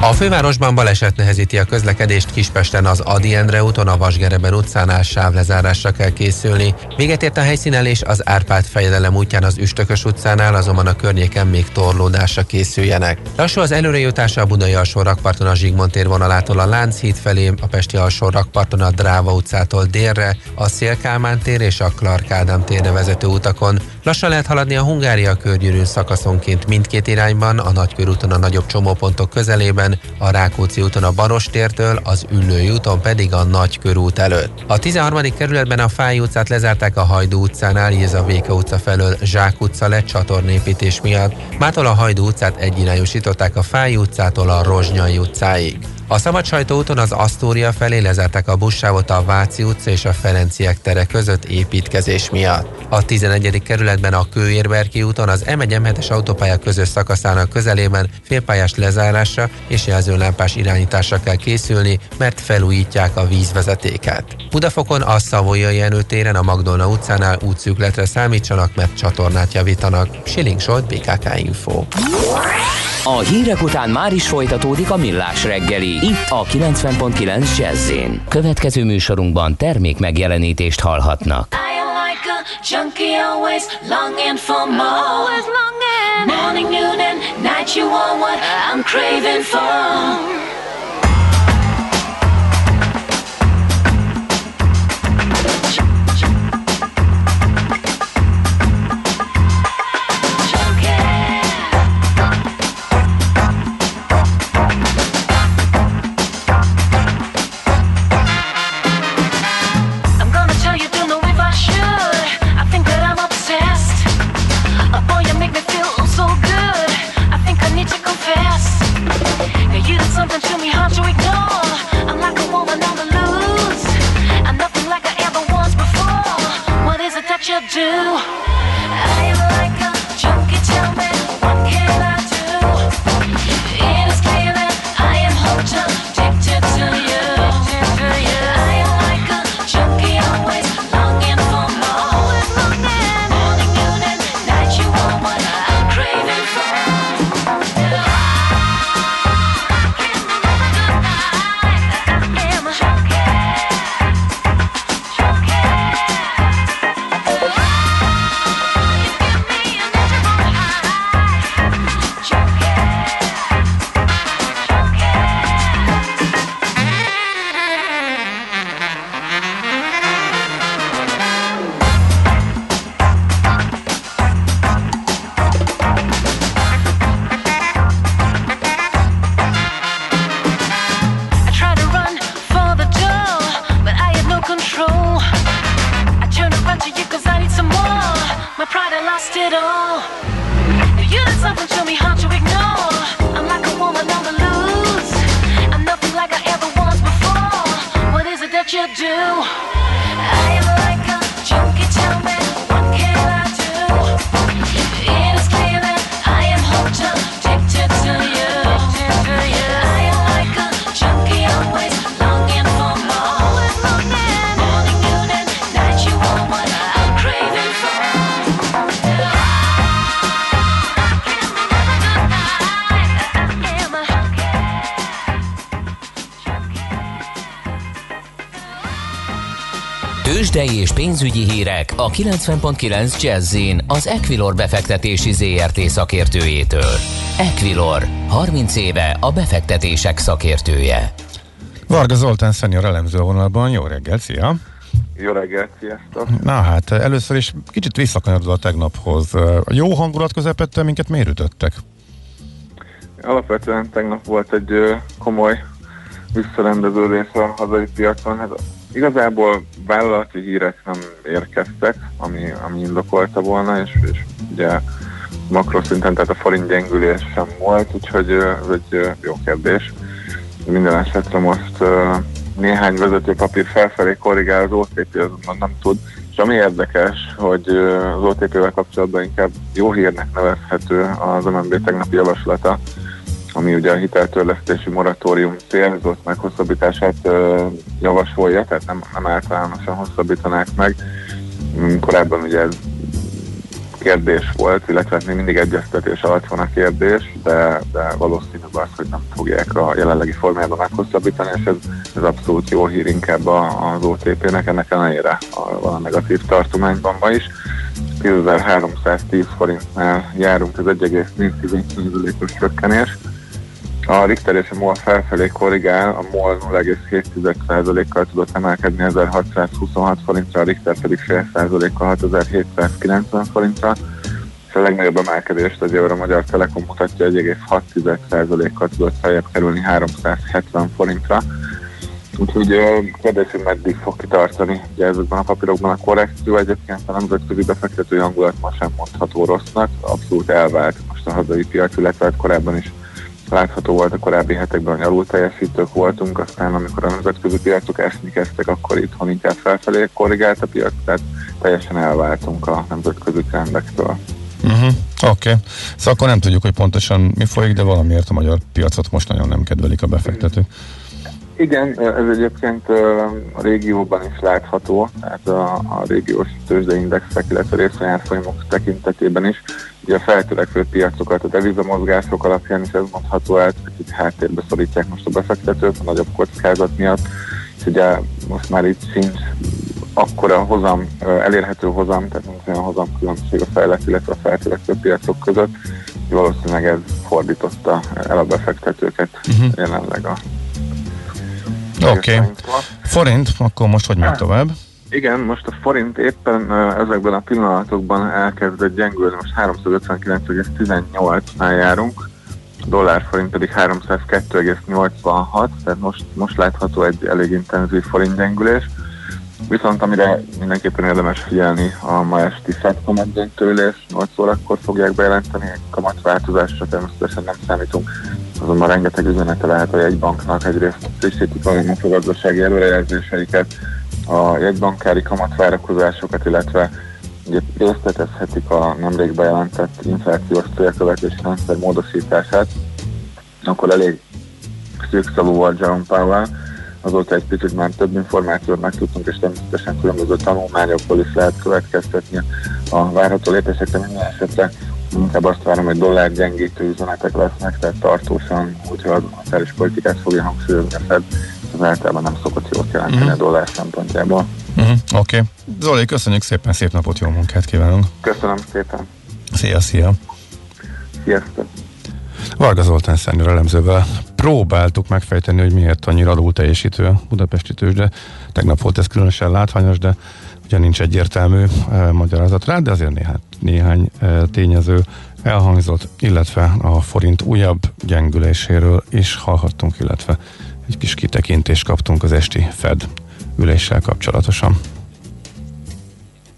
a fővárosban baleset nehezíti a közlekedést Kispesten az Adi Endre úton, a Vasgereben utcánál sávlezárásra kell készülni. Véget ért a helyszínelés az Árpád fejedelem útján az Üstökös utcánál, azonban a környéken még torlódásra készüljenek. Lassú az előrejutása a Budai alsó a Zsigmond tér vonalától a Lánchíd felé, a Pesti alsó a Dráva utcától délre, a Szélkálmán tér és a Clark Ádám térre vezető utakon. Lassan lehet haladni a Hungária körgyűrűn szakaszonként mindkét irányban, a Nagykörúton a nagyobb csomópontok közelében, a Rákóczi úton a Barostértől, az Üllői úton pedig a Nagykörút előtt. A 13. kerületben a Fáj utcát lezárták a Hajdú utcánál, a Véka utca felől Zsák utca lett csatornépítés miatt. Mától a Hajdú utcát egyirányosították a Fáj utcától a Rozsnyai utcáig. A Szabad úton az Asztória felé lezárták a buszsávot a Váci utca és a Ferenciek tere között építkezés miatt. A 11. kerületben a Kőérberki úton az m 1 es autópálya közös szakaszának közelében félpályás lezárásra és jelzőlámpás irányításra kell készülni, mert felújítják a vízvezetéket. Budafokon a Szavolyai Jenő téren a Magdolna utcánál útszűkletre számítsanak, mert csatornát javítanak. Siling Solt, BKK Info. A hírek után már is folytatódik a millás reggeli, itt a 90.9 jazz Következő műsorunkban termék megjelenítést hallhatnak. junkie always longing for more. Always longing. Morning, noon, and night, you are what I'm craving for. true. Pénzügyi hírek a 90.9 jazz az Equilor befektetési ZRT szakértőjétől. Equilor, 30 éve a befektetések szakértője. Varga Zoltán szenior elemző vonalban, jó reggel, szia! Jó reggelt, sziasztok! Na hát, először is kicsit visszakanyarodva a tegnaphoz. A jó hangulat közepette minket miért ütöttek? Alapvetően tegnap volt egy komoly visszarendeződés a hazai piacon. Hát Igazából vállalati hírek nem érkeztek, ami, ami indokolta volna, és, és ugye makroszinten, tehát a forint gyengülés sem volt, úgyhogy ez egy jó kérdés. Minden esetre most néhány vezetőpapír felfelé korrigál, az OTP azonban nem tud. És ami érdekes, hogy az OTP-vel kapcsolatban inkább jó hírnek nevezhető az MNB tegnapi javaslata, ami ugye a hiteltörlesztési moratórium célzott meghosszabbítását javasolja, tehát nem, nem általánosan hosszabbítanák meg. Korábban ugye ez kérdés volt, illetve még mindig egyeztetés alatt van a kérdés, de, de valószínűleg az, hogy nem fogják a jelenlegi formájában meghosszabbítani, és ez, ez abszolút jó hír inkább az OTP-nek, ennek ellenére van a negatív tartományban is. 10.310 forintnál járunk, ez 1,4%-os csökkenés. A Richter és a MOL felfelé korrigál, a MOL 0,7%-kal tudott emelkedni 1626 forintra, a Richter pedig fél százalékkal 6790 forintra, és a legnagyobb emelkedést az Euro Magyar Telekom mutatja 1,6%-kal tudott feljebb kerülni 370 forintra. Úgyhogy kérdésünk, meddig fog kitartani ugye ezekben a papírokban a korrekció. Egyébként a nemzetközi befektetői hangulat ma sem mondható rossznak, abszolút elvált most a hazai piac, illetve hát korábban is látható volt a korábbi hetekben, hogy alul teljesítők voltunk, aztán amikor a nemzetközi piacok esni kezdtek, akkor itthon inkább felfelé korrigált a piac, tehát teljesen elváltunk a nemzetközi trendektől. Uh-huh. Oké. Okay. Szóval akkor nem tudjuk, hogy pontosan mi folyik, de valamiért a magyar piacot most nagyon nem kedvelik a befektetők. Igen, ez egyébként a régióban is látható, tehát a, a régiós tőzsdeindexek, illetve részvényárfolyamok tekintetében is. Ugye a feltörekvő piacokat, a devizamozgások alapján is ez mondható el, hogy háttérbe szorítják most a befektetőt a nagyobb kockázat miatt, és ugye most már itt sincs akkora hozam, elérhető hozam, tehát nincs olyan hozam különbség a fejlett, illetve a feltörekvő piacok között, valószínűleg ez fordította el a befektetőket uh-huh. jelenleg a Oké. Okay. Forint, akkor most hogy megy tovább? Igen, most a forint éppen ezekben a pillanatokban elkezdett gyengülni, most 359,18-nál járunk, a dollár forint pedig 302,86, tehát most, most látható egy elég intenzív forint gyengülés. Viszont amire mindenképpen érdemes figyelni a ma esti Fed kamatdöntőlés, 8 órakor fogják bejelenteni, kamatváltozásra természetesen nem számítunk, azonban rengeteg üzenete lehet a jegybanknak, egyrészt frissítik a gazdasági előrejelzéseiket, a jegybankári kamatvárakozásokat, illetve ugye részletezhetik a nemrég bejelentett inflációs célkövetési rendszer módosítását, akkor elég szűkszavú volt Jerome Powell, azóta egy picit már több információt megtudtunk, és természetesen különböző tanulmányokból is lehet következtetni a várható lépésekre minden esetre. Inkább azt várom, hogy dollár gyengítő üzenetek lesznek, tehát tartósan, hogyha a szeres politikát fogja hangsúlyozni a Fed, az általában nem szokott jót jelenteni uh-huh. a dollár szempontjából. Uh-huh. Oké. Okay. Zoli, köszönjük szépen, szép napot, jó munkát kívánunk. Köszönöm szépen. Szia, szia. Sziasztok. Varga Zoltán szenyor elemzővel próbáltuk megfejteni, hogy miért annyira alul teljesítő budapesti tőzsde. Tegnap volt ez különösen látványos, de ugye nincs egyértelmű e, magyarázat rá, de azért néhány, néhány e, tényező elhangzott, illetve a forint újabb gyengüléséről is hallhattunk, illetve egy kis kitekintést kaptunk az esti Fed üléssel kapcsolatosan.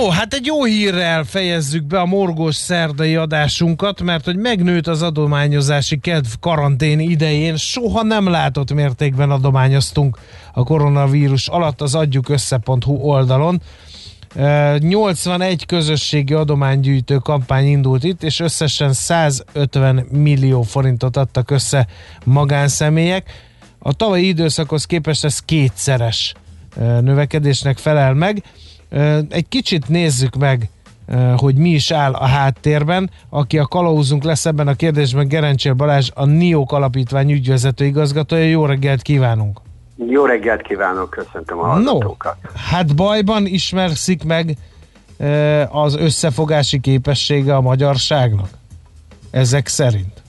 No, hát egy jó hírrel fejezzük be a morgós szerdai adásunkat, mert hogy megnőtt az adományozási kedv karantén idején, soha nem látott mértékben adományoztunk a koronavírus alatt az adjuk össze.hu oldalon. Ö, 81 közösségi adománygyűjtő kampány indult itt, és összesen 150 millió forintot adtak össze magánszemélyek. A tavalyi időszakhoz képest ez kétszeres növekedésnek felel meg. Egy kicsit nézzük meg, hogy mi is áll a háttérben. Aki a kalauzunk lesz ebben a kérdésben, Gerencsér Balázs, a NIOK Alapítvány ügyvezető igazgatója. Jó reggelt kívánunk! Jó reggelt kívánok, köszöntöm a hallgatókat. Hát bajban ismerszik meg az összefogási képessége a magyarságnak? Ezek szerint.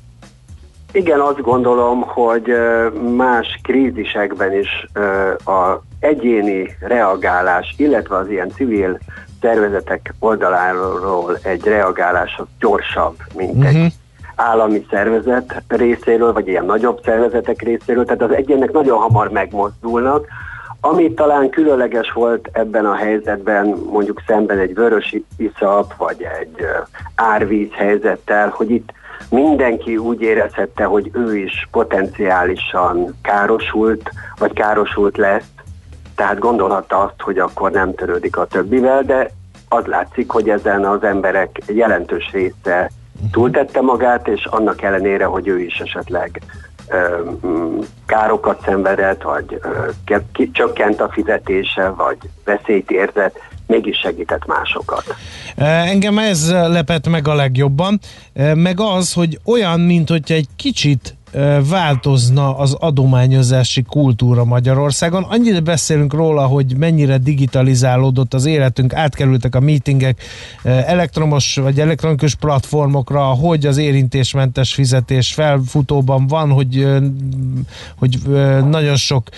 Igen, azt gondolom, hogy más krízisekben is a egyéni reagálás, illetve az ilyen civil szervezetek oldaláról egy reagálás az gyorsabb, mint uh-huh. egy állami szervezet részéről, vagy ilyen nagyobb szervezetek részéről, tehát az egyének nagyon hamar megmozdulnak, ami talán különleges volt ebben a helyzetben, mondjuk szemben egy vörös iszap, vagy egy árvíz helyzettel, hogy itt mindenki úgy érezhette, hogy ő is potenciálisan károsult, vagy károsult lesz, tehát gondolhatta azt, hogy akkor nem törődik a többivel, de az látszik, hogy ezen az emberek jelentős része túltette magát, és annak ellenére, hogy ő is esetleg ö, mm, károkat szenvedett, vagy ö, ki- csökkent a fizetése, vagy veszélyt érzett, mégis segített másokat. Engem ez lepett meg a legjobban, meg az, hogy olyan, mint hogyha egy kicsit változna az adományozási kultúra Magyarországon. Annyira beszélünk róla, hogy mennyire digitalizálódott az életünk, átkerültek a meetingek elektromos vagy elektronikus platformokra, hogy az érintésmentes fizetés felfutóban van, hogy, hogy nagyon sok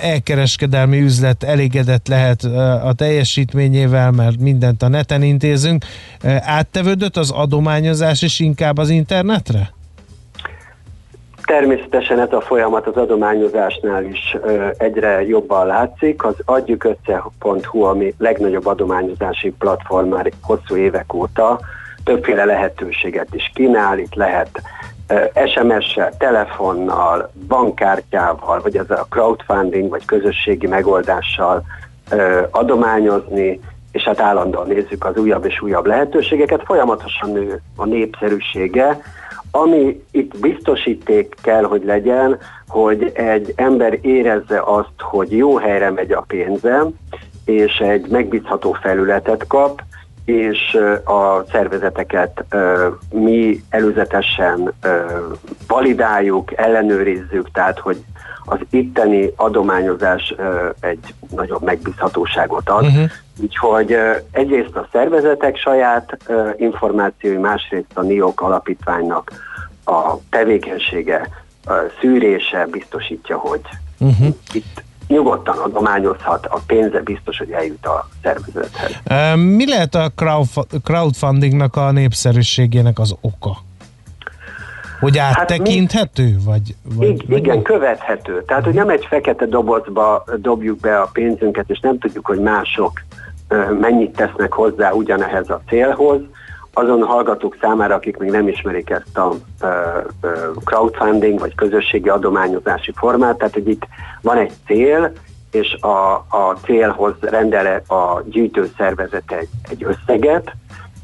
elkereskedelmi üzlet elégedett lehet a teljesítményével, mert mindent a neten intézünk. Áttevődött az adományozás is inkább az internetre? Természetesen ez a folyamat az adományozásnál is egyre jobban látszik. Az adjuk össze.hu, ami legnagyobb adományozási platform már hosszú évek óta, többféle lehetőséget is kínál. Itt lehet SMS-sel, telefonnal, bankkártyával, vagy ez a crowdfunding, vagy közösségi megoldással adományozni, és hát állandóan nézzük az újabb és újabb lehetőségeket. Folyamatosan nő a népszerűsége, ami itt biztosíték kell, hogy legyen, hogy egy ember érezze azt, hogy jó helyre megy a pénze, és egy megbízható felületet kap, és a szervezeteket mi előzetesen validáljuk, ellenőrizzük, tehát hogy az itteni adományozás egy nagyobb megbízhatóságot ad. Uh-huh. Úgyhogy egyrészt a szervezetek saját információi, másrészt a NIOK alapítványnak a tevékenysége, a szűrése biztosítja, hogy uh-huh. itt nyugodtan adományozhat, a pénze biztos, hogy eljut a szervezethez. Mi lehet a crowdfundingnak a népszerűségének az oka? Hogy áttekinthető? Hát vagy, vagy, igen, vagy igen, követhető. Tehát, hogy nem egy fekete dobozba dobjuk be a pénzünket, és nem tudjuk, hogy mások mennyit tesznek hozzá ugyanehez a célhoz. Azon hallgatók számára, akik még nem ismerik ezt a crowdfunding vagy közösségi adományozási formát, tehát hogy itt van egy cél, és a, a célhoz rendel a gyűjtőszervezet egy, egy összeget,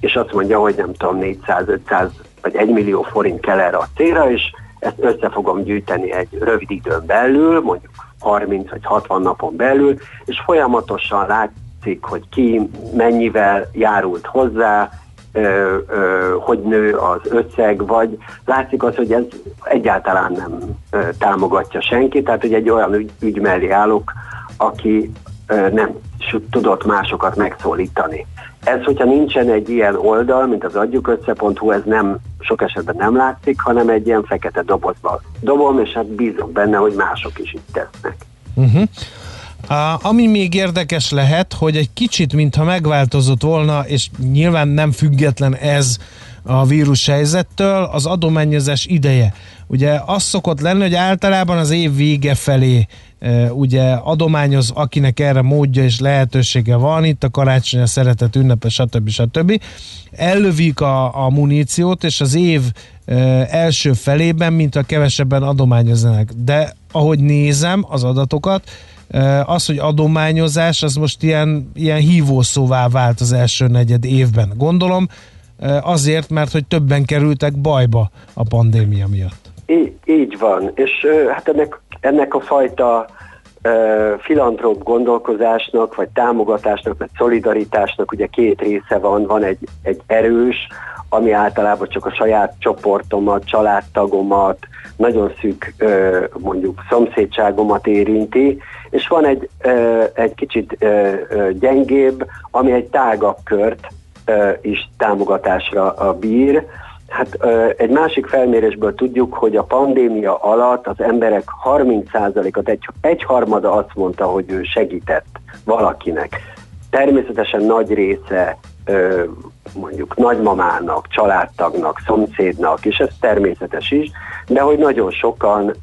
és azt mondja, hogy nem tudom, 400-500 vagy 1 millió forint kell erre a célra, és ezt össze fogom gyűjteni egy rövid időn belül, mondjuk 30 vagy 60 napon belül, és folyamatosan látszik, hogy ki mennyivel járult hozzá, ö, ö, hogy nő az összeg, vagy látszik az, hogy ez egyáltalán nem ö, támogatja senki, tehát hogy egy olyan ügy, ügy mellé állok, aki ö, nem tudott másokat megszólítani. Ez, hogyha nincsen egy ilyen oldal, mint az adjukössze.hu, ez nem sok esetben nem látszik, hanem egy ilyen fekete dobozba dobom, és hát bízok benne, hogy mások is itt tesznek. Uh-huh. Uh, ami még érdekes lehet, hogy egy kicsit, mintha megváltozott volna, és nyilván nem független ez a vírus helyzettől, az adományozás ideje. Ugye az szokott lenni, hogy általában az év vége felé ugye adományoz, akinek erre módja és lehetősége van, itt a karácsony, a szeretet ünnepe, stb. stb. Ellövik a, a muníciót, és az év első felében, mint a kevesebben adományoznak. De ahogy nézem az adatokat, az, hogy adományozás, az most ilyen, ilyen hívószóvá vált az első negyed évben. Gondolom azért, mert hogy többen kerültek bajba a pandémia miatt. Így, így van, és hát ennek, ennek a fajta filantróp gondolkozásnak, vagy támogatásnak, vagy szolidaritásnak ugye két része van. Van egy, egy erős, ami általában csak a saját csoportomat, családtagomat, nagyon szűk mondjuk szomszédságomat érinti, és van egy, egy kicsit gyengébb, ami egy tágabb kört is támogatásra bír. Hát egy másik felmérésből tudjuk, hogy a pandémia alatt az emberek 30%-at, egy, egyharmada azt mondta, hogy ő segített valakinek. Természetesen nagy része mondjuk nagymamának, családtagnak, szomszédnak, és ez természetes is, de hogy nagyon sokan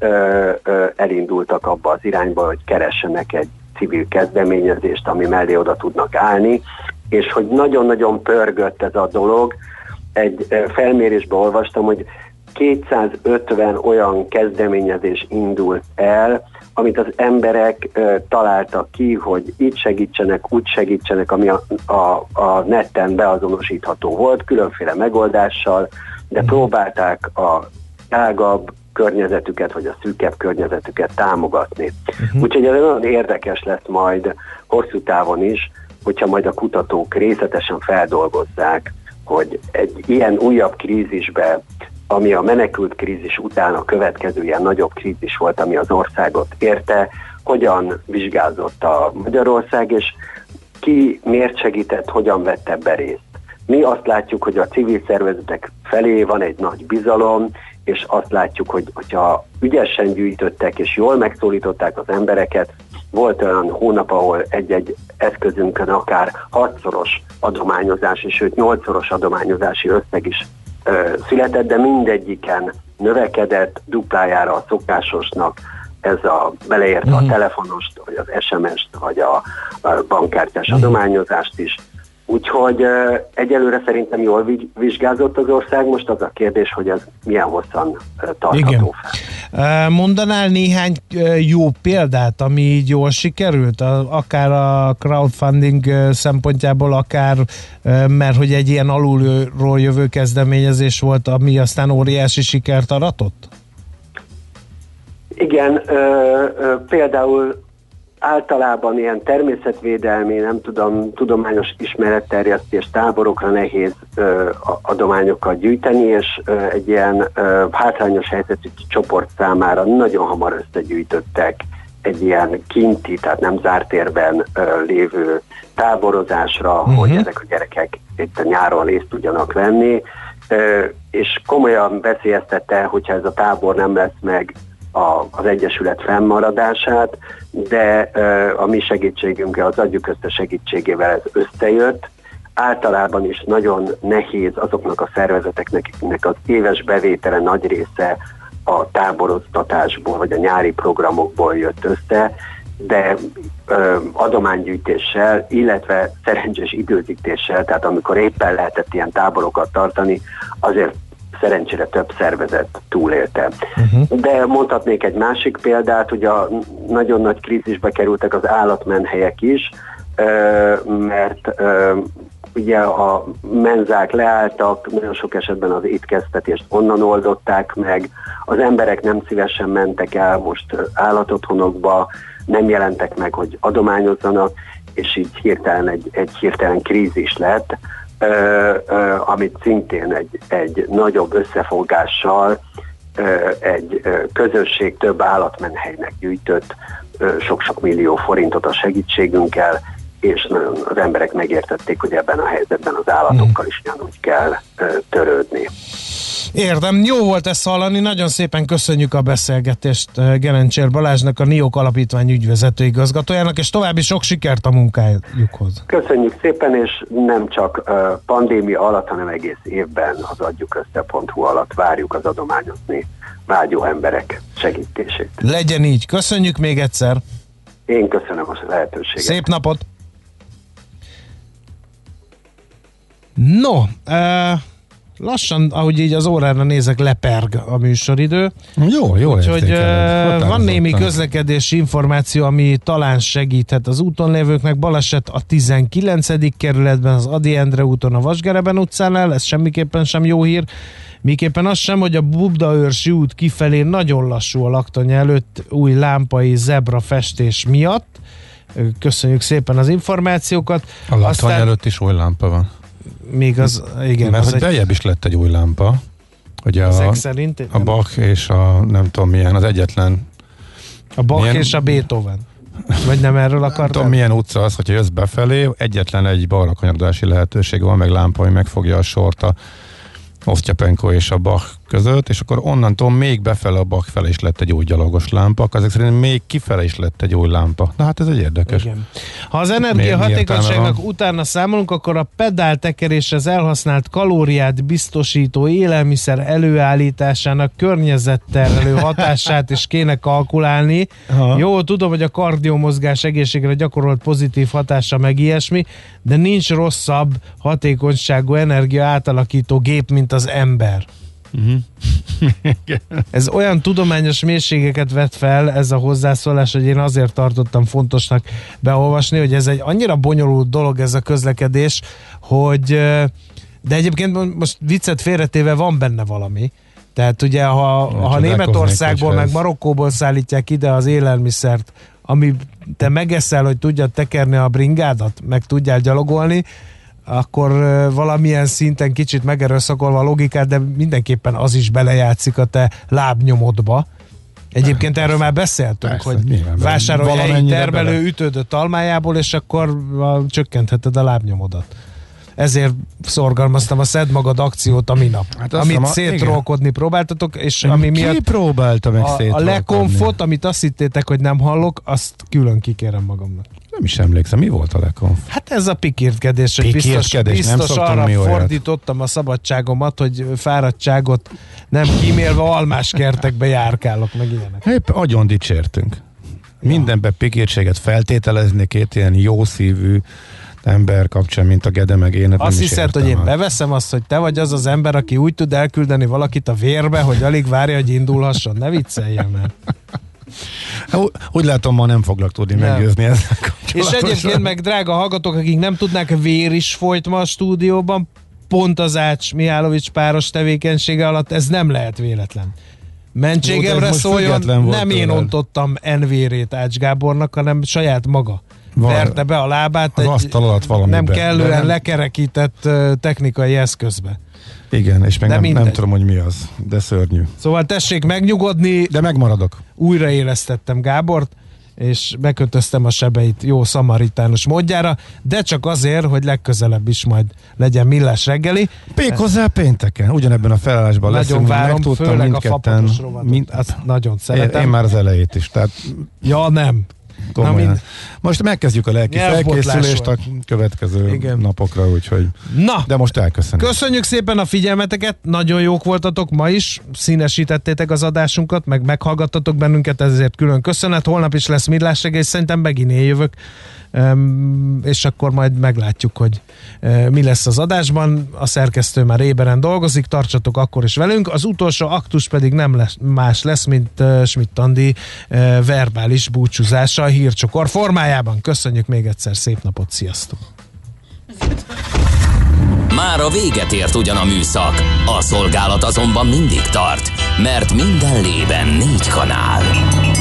elindultak abba az irányba, hogy keressenek egy civil kezdeményezést, ami mellé oda tudnak állni, és hogy nagyon-nagyon pörgött ez a dolog. Egy felmérésben olvastam, hogy 250 olyan kezdeményezés indult el, amit az emberek ö, találtak ki, hogy itt segítsenek, úgy segítsenek, ami a, a, a netten beazonosítható volt, különféle megoldással, de mhm. próbálták a tágabb környezetüket, vagy a szűkebb környezetüket támogatni. Uh-huh. Úgyhogy ez nagyon érdekes lesz majd hosszú távon is, hogyha majd a kutatók részletesen feldolgozzák, hogy egy ilyen újabb krízisbe ami a menekült krízis után a következő ilyen nagyobb krízis volt, ami az országot érte, hogyan vizsgázott a Magyarország, és ki miért segített, hogyan vette ebbe részt. Mi azt látjuk, hogy a civil szervezetek felé van egy nagy bizalom, és azt látjuk, hogy hogyha ügyesen gyűjtöttek és jól megszólították az embereket, volt olyan hónap, ahol egy-egy eszközünkön akár hatszoros adományozási, sőt nyolcszoros adományozási összeg is született, de mindegyiken növekedett duplájára a szokásosnak, ez a beleértve uh-huh. a mhm. telefonost, vagy az SMS-t, vagy a, a bankkártyás uh-huh. adományozást is. Úgyhogy egyelőre szerintem jól vizsgázott az ország, most az a kérdés, hogy ez milyen hosszan tartható Igen. fel. Mondanál néhány jó példát, ami így jól sikerült, akár a crowdfunding szempontjából, akár mert hogy egy ilyen alulról jövő kezdeményezés volt, ami aztán óriási sikert aratott? Igen, ö, ö, például általában ilyen természetvédelmi, nem tudom, tudományos ismeretterjesztés táborokra nehéz ö, adományokat gyűjteni, és ö, egy ilyen ö, hátrányos helyzetű csoport számára nagyon hamar összegyűjtöttek egy ilyen kinti, tehát nem zárt térben ö, lévő táborozásra, uh-huh. hogy ezek a gyerekek itt a nyáron részt tudjanak venni, ö, és komolyan veszélyeztette, hogyha ez a tábor nem lesz meg a, az Egyesület fennmaradását, de a mi segítségünkkel, az adjuk össze segítségével ez összejött. Általában is nagyon nehéz azoknak a szervezeteknek az éves bevétele nagy része a táboroztatásból vagy a nyári programokból jött össze, de ö, adománygyűjtéssel, illetve szerencsés időzítéssel, tehát amikor éppen lehetett ilyen táborokat tartani, azért szerencsére több szervezet túlélte. Uh-huh. De mondhatnék egy másik példát, hogy a nagyon nagy krízisbe kerültek az állatmenhelyek is, mert ugye a menzák leálltak, nagyon sok esetben az étkeztetést onnan oldották meg, az emberek nem szívesen mentek el most állatotthonokba, nem jelentek meg, hogy adományozzanak, és így hirtelen egy, egy hirtelen krízis lett, amit szintén egy, egy nagyobb összefogással egy közösség több állatmenhelynek gyűjtött sok-sok millió forintot a segítségünkkel, és nagyon az emberek megértették, hogy ebben a helyzetben az állatokkal is ugyanúgy kell törődni. Érdem, jó volt ezt hallani, nagyon szépen köszönjük a beszélgetést Gerencsér Balázsnak, a NIOK Alapítvány ügyvezető igazgatójának, és további sok sikert a munkájukhoz. Köszönjük szépen, és nem csak uh, pandémia alatt, hanem egész évben az adjuk össze.hu alatt várjuk az adományozni vágyó emberek segítését. Legyen így, köszönjük még egyszer! Én köszönöm a lehetőséget. Szép napot! No, uh, lassan, ahogy így az órára nézek, leperg a műsoridő. Jó, jó. Úgyhogy van némi közlekedési információ, ami talán segíthet az úton lévőknek. Baleset a 19. kerületben, az Adi Endre úton, a Vasgereben utcánál, ez semmiképpen sem jó hír. Miképpen az sem, hogy a Bubdaőrsi út kifelé nagyon lassú a laktanya előtt új lámpai zebra festés miatt. Köszönjük szépen az információkat. A laktanya előtt is új lámpa van még az, igen. Mert az hogy egy... beljebb is lett egy új lámpa. Hogy a, szerint? A Bach és a nem tudom milyen, az egyetlen. A Bach milyen, és a Beethoven. Vagy nem erről akartam? Nem tudom milyen utca az, hogyha jössz befelé, egyetlen egy balra kanyarodási lehetőség van, meg lámpa, ami megfogja a sort a Osztyapenko és a Bach között, és akkor onnantól még befele a Bach fele is lett egy új gyalogos lámpa, ezek szerint még kifele is lett egy új lámpa. Na hát ez egy érdekes. Igen. Ha az energia hatékonyságnak utána számolunk, akkor a pedáltekeréshez elhasznált kalóriát biztosító élelmiszer előállításának környezetterelő hatását is kéne kalkulálni. Aha. Jó, tudom, hogy a kardiomozgás egészségre gyakorolt pozitív hatása meg ilyesmi, de nincs rosszabb hatékonyságú energia átalakító gép, mint az ember. Uh-huh. ez olyan tudományos mélységeket vet fel ez a hozzászólás, hogy én azért tartottam fontosnak beolvasni, hogy ez egy annyira bonyolult dolog ez a közlekedés, hogy de egyébként most viccet félretéve van benne valami. Tehát ugye, ha, ha Németországból, meg Marokkóból szállítják ide az élelmiszert, ami te megeszel, hogy tudjad tekerni a bringádat, meg tudjál gyalogolni, akkor valamilyen szinten kicsit megerőszakolva a logikát, de mindenképpen az is belejátszik a te lábnyomodba. Egyébként erről már beszéltünk, Persze, hogy vásárolj egy termelő bele. ütődött almájából, és akkor csökkentheted a lábnyomodat. Ezért szorgalmaztam a Szed magad akciót a minap. Hát amit a, szétrolkodni próbáltatok, és Én ami miatt próbálta meg a, a lekonfot, amit azt hittétek, hogy nem hallok, azt külön kikérem magamnak. Nem is emlékszem, mi volt a lekonf? Hát ez a pikírtkedés, hogy biztos, biztos nem arra mi fordítottam a szabadságomat, hogy fáradtságot nem kímélve almás kertekbe járkálok, meg ilyenek. Épp agyon dicsértünk. Ja. Mindenbe pikírtséget feltételezni két ilyen jó szívű ember kapcsán, mint a Gede, meg én. Azt hiszed, hogy én beveszem azt, hogy te vagy az az ember, aki úgy tud elküldeni valakit a vérbe, hogy alig várja, hogy indulhasson. Ne vicceljen már. Úgy látom, ma nem foglak tudni nem. meggyőzni ezzel És egyébként meg drága hallgatók, akik nem tudnák, vér is folyt ma a stúdióban, pont az Ács Mihálovics páros tevékenysége alatt, ez nem lehet véletlen. mentségemre szóljon, nem én ontottam NV-rét Ács Gábornak, hanem saját maga. Van, verte be a lábát az egy alatt nem kellően nem... lekerekített technikai eszközbe. Igen, és meg nem, nem tudom, hogy mi az, de szörnyű. Szóval tessék megnyugodni. De megmaradok. Újraélesztettem Gábort, és bekötöztem a sebeit jó szamaritános módjára, de csak azért, hogy legközelebb is majd legyen millás reggeli. Még hozzá pénteken, ugyanebben a felállásban Nagyon leszünk, várom, főleg a fapados mind, azt nagyon szeretem. Én, én már az elejét is, tehát... Ja, nem. Na, mind... Most megkezdjük a lelki felkészülést a következő Igen. napokra, úgyhogy... Na, de most elköszönjük. Köszönjük szépen a figyelmeteket, nagyon jók voltatok ma is, színesítettétek az adásunkat, meg meghallgattatok bennünket, ezért külön köszönet. Holnap is lesz Millás reggel, és szerintem megint jövök és akkor majd meglátjuk, hogy mi lesz az adásban. A szerkesztő már éberen dolgozik, tartsatok akkor is velünk. Az utolsó aktus pedig nem lesz, más lesz, mint Schmidt Andi verbális búcsúzása a hírcsokor formájában. Köszönjük még egyszer, szép napot, sziasztok! Már a véget ért ugyan a műszak, a szolgálat azonban mindig tart, mert minden lében négy kanál.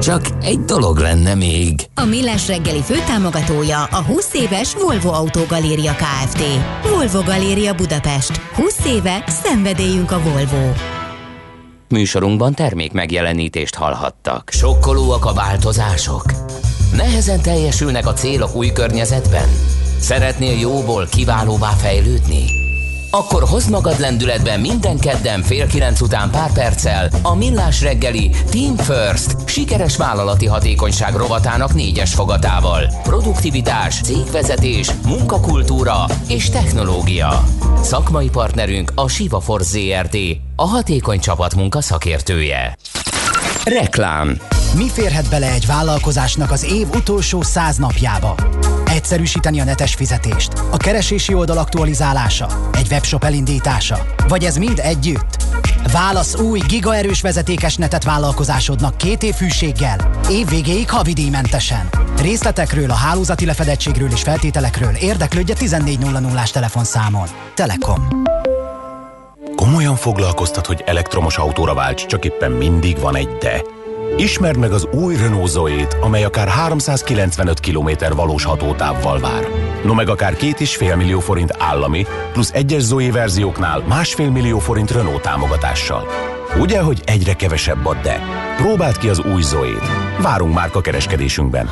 Csak egy dolog lenne még. A Millás reggeli főtámogatója a 20 éves Volvo Autogaléria Kft. Volvo Galéria Budapest. 20 éve szenvedélyünk a Volvo. Műsorunkban termék megjelenítést hallhattak. Sokkolóak a változások? Nehezen teljesülnek a célok új környezetben? Szeretnél jóból kiválóvá fejlődni? Akkor hozd magad lendületben minden kedden fél kilenc után pár perccel a Millás reggeli Team First sikeres vállalati hatékonyság rovatának négyes fogatával. Produktivitás, cégvezetés, munkakultúra és technológia. Szakmai partnerünk a Siva Force ZRT, a hatékony csapatmunka szakértője. Reklám Mi férhet bele egy vállalkozásnak az év utolsó száz napjába? Egyszerűsíteni a netes fizetést, a keresési oldal aktualizálása, egy webshop elindítása, vagy ez mind együtt? Válasz új, gigaerős vezetékes netet vállalkozásodnak két év fűséggel, év végéig havidíjmentesen. Részletekről, a hálózati lefedettségről és feltételekről érdeklődje 1400-ás telefonszámon. Telekom. Komolyan foglalkoztat, hogy elektromos autóra válts, csak éppen mindig van egy de. Ismerd meg az új Renault zoe amely akár 395 km valós hatótávval vár. No meg akár két és fél millió forint állami, plusz egyes Zoe verzióknál másfél millió forint Renault támogatással. Ugye, hogy egyre kevesebb a de? Próbáld ki az új zoe Várunk már a kereskedésünkben.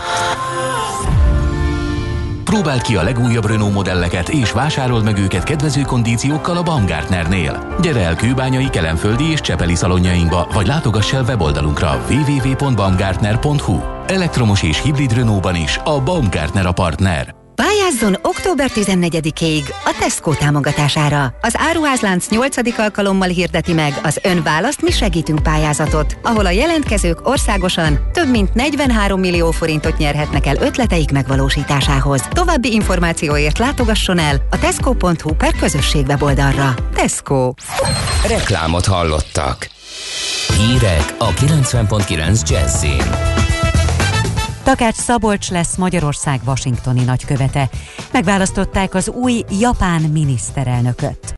Próbáld ki a legújabb Renault modelleket és vásárold meg őket kedvező kondíciókkal a Baumgartnernél. Gyere el Kőbányai, Kelenföldi és Csepeli szalonjainkba, vagy látogass el weboldalonkra www.baumgartner.hu. Elektromos és hibrid Renault-ban is a Baumgartner a partner. Pályázzon október 14-ig a Tesco támogatására. Az Áruházlánc 8. alkalommal hirdeti meg az Ön választ mi segítünk pályázatot, ahol a jelentkezők országosan több mint 43 millió forintot nyerhetnek el ötleteik megvalósításához. További információért látogasson el a tesco.hu per közösség weboldalra. Tesco. Reklámot hallottak. Hírek a 90.9 Jazzin. Takács Szabolcs lesz Magyarország washingtoni nagykövete. Megválasztották az új japán miniszterelnököt.